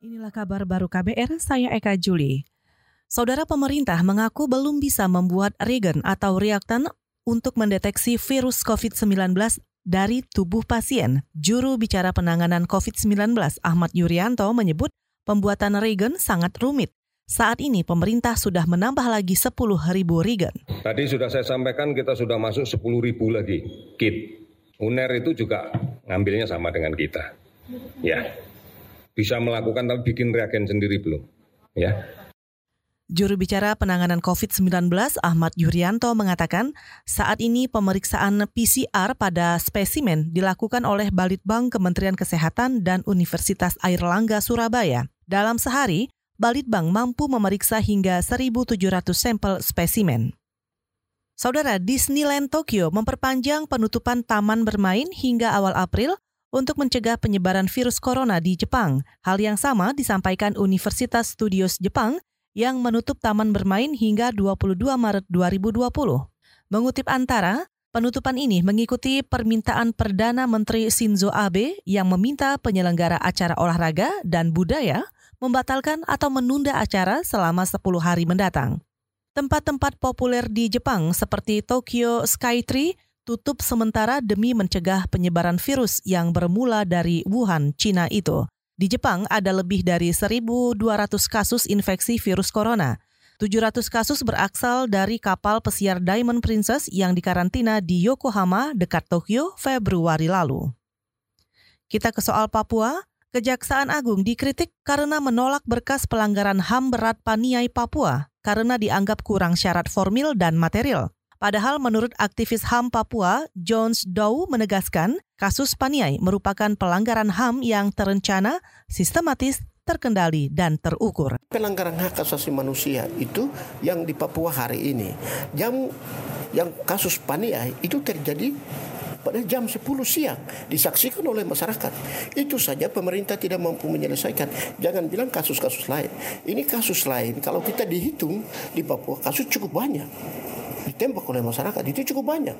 Inilah kabar baru KBR, saya Eka Juli. Saudara pemerintah mengaku belum bisa membuat regen atau reaktan untuk mendeteksi virus COVID-19 dari tubuh pasien. Juru bicara penanganan COVID-19 Ahmad Yuryanto menyebut pembuatan regen sangat rumit. Saat ini pemerintah sudah menambah lagi 10 ribu regen. Tadi sudah saya sampaikan kita sudah masuk 10 ribu lagi kit. UNER itu juga ngambilnya sama dengan kita. Ya, bisa melakukan tapi bikin reagen sendiri belum. Ya. Juru bicara penanganan COVID-19 Ahmad Yuryanto mengatakan saat ini pemeriksaan PCR pada spesimen dilakukan oleh Balitbang Kementerian Kesehatan dan Universitas Airlangga Surabaya. Dalam sehari, Balitbang mampu memeriksa hingga 1.700 sampel spesimen. Saudara Disneyland Tokyo memperpanjang penutupan taman bermain hingga awal April untuk mencegah penyebaran virus corona di Jepang. Hal yang sama disampaikan Universitas Studios Jepang yang menutup taman bermain hingga 22 Maret 2020. Mengutip Antara, penutupan ini mengikuti permintaan Perdana Menteri Shinzo Abe yang meminta penyelenggara acara olahraga dan budaya membatalkan atau menunda acara selama 10 hari mendatang. Tempat-tempat populer di Jepang seperti Tokyo Skytree tutup sementara demi mencegah penyebaran virus yang bermula dari Wuhan, Cina itu. Di Jepang ada lebih dari 1.200 kasus infeksi virus corona. 700 kasus berasal dari kapal pesiar Diamond Princess yang dikarantina di Yokohama dekat Tokyo Februari lalu. Kita ke soal Papua. Kejaksaan Agung dikritik karena menolak berkas pelanggaran HAM berat Paniai Papua karena dianggap kurang syarat formil dan material. Padahal menurut aktivis HAM Papua, Jones Dow menegaskan kasus Paniai merupakan pelanggaran HAM yang terencana, sistematis, terkendali dan terukur. Pelanggaran hak asasi manusia itu yang di Papua hari ini. Jam yang kasus Paniai itu terjadi pada jam 10 siang disaksikan oleh masyarakat. Itu saja pemerintah tidak mampu menyelesaikan. Jangan bilang kasus-kasus lain. Ini kasus lain kalau kita dihitung di Papua kasus cukup banyak ditembak oleh masyarakat itu cukup banyak.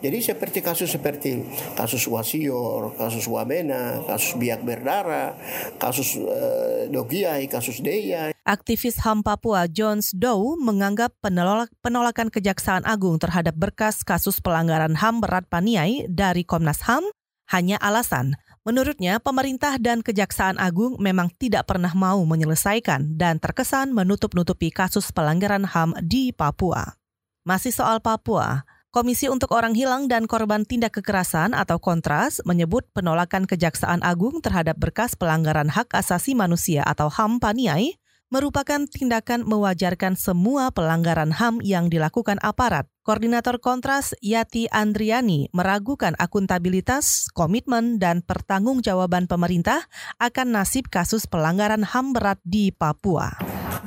Jadi seperti kasus seperti kasus Wasior, kasus Wamena, kasus Biak Berdara, kasus uh, Dogiai, kasus Deya. Aktivis HAM Papua Jones Dow menganggap penolak, penolakan Kejaksaan Agung terhadap berkas kasus pelanggaran HAM berat Paniai dari Komnas HAM hanya alasan. Menurutnya, pemerintah dan Kejaksaan Agung memang tidak pernah mau menyelesaikan dan terkesan menutup-nutupi kasus pelanggaran HAM di Papua. Masih soal Papua, Komisi untuk Orang Hilang dan Korban Tindak Kekerasan atau Kontras menyebut penolakan Kejaksaan Agung terhadap berkas pelanggaran hak asasi manusia atau HAM Paniai merupakan tindakan mewajarkan semua pelanggaran HAM yang dilakukan aparat. Koordinator Kontras Yati Andriani meragukan akuntabilitas, komitmen, dan pertanggungjawaban pemerintah akan nasib kasus pelanggaran HAM berat di Papua.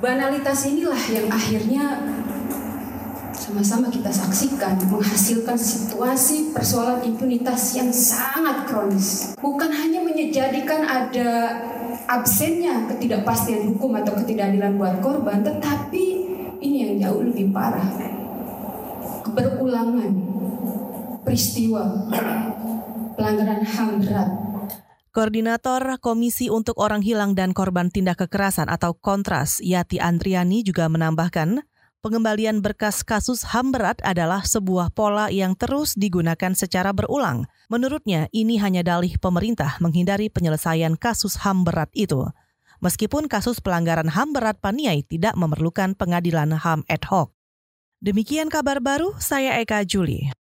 Banalitas inilah yang akhirnya sama-sama kita saksikan menghasilkan situasi persoalan impunitas yang sangat kronis. Bukan hanya menjadikan ada absennya ketidakpastian hukum atau ketidakadilan buat korban, tetapi ini yang jauh lebih parah. Berulangan peristiwa pelanggaran HAM berat Koordinator Komisi untuk Orang Hilang dan Korban Tindak Kekerasan atau Kontras, Yati Andriani juga menambahkan, pengembalian berkas kasus HAM berat adalah sebuah pola yang terus digunakan secara berulang. Menurutnya, ini hanya dalih pemerintah menghindari penyelesaian kasus HAM berat itu. Meskipun kasus pelanggaran HAM berat Paniai tidak memerlukan pengadilan HAM ad hoc. Demikian kabar baru, saya Eka Juli.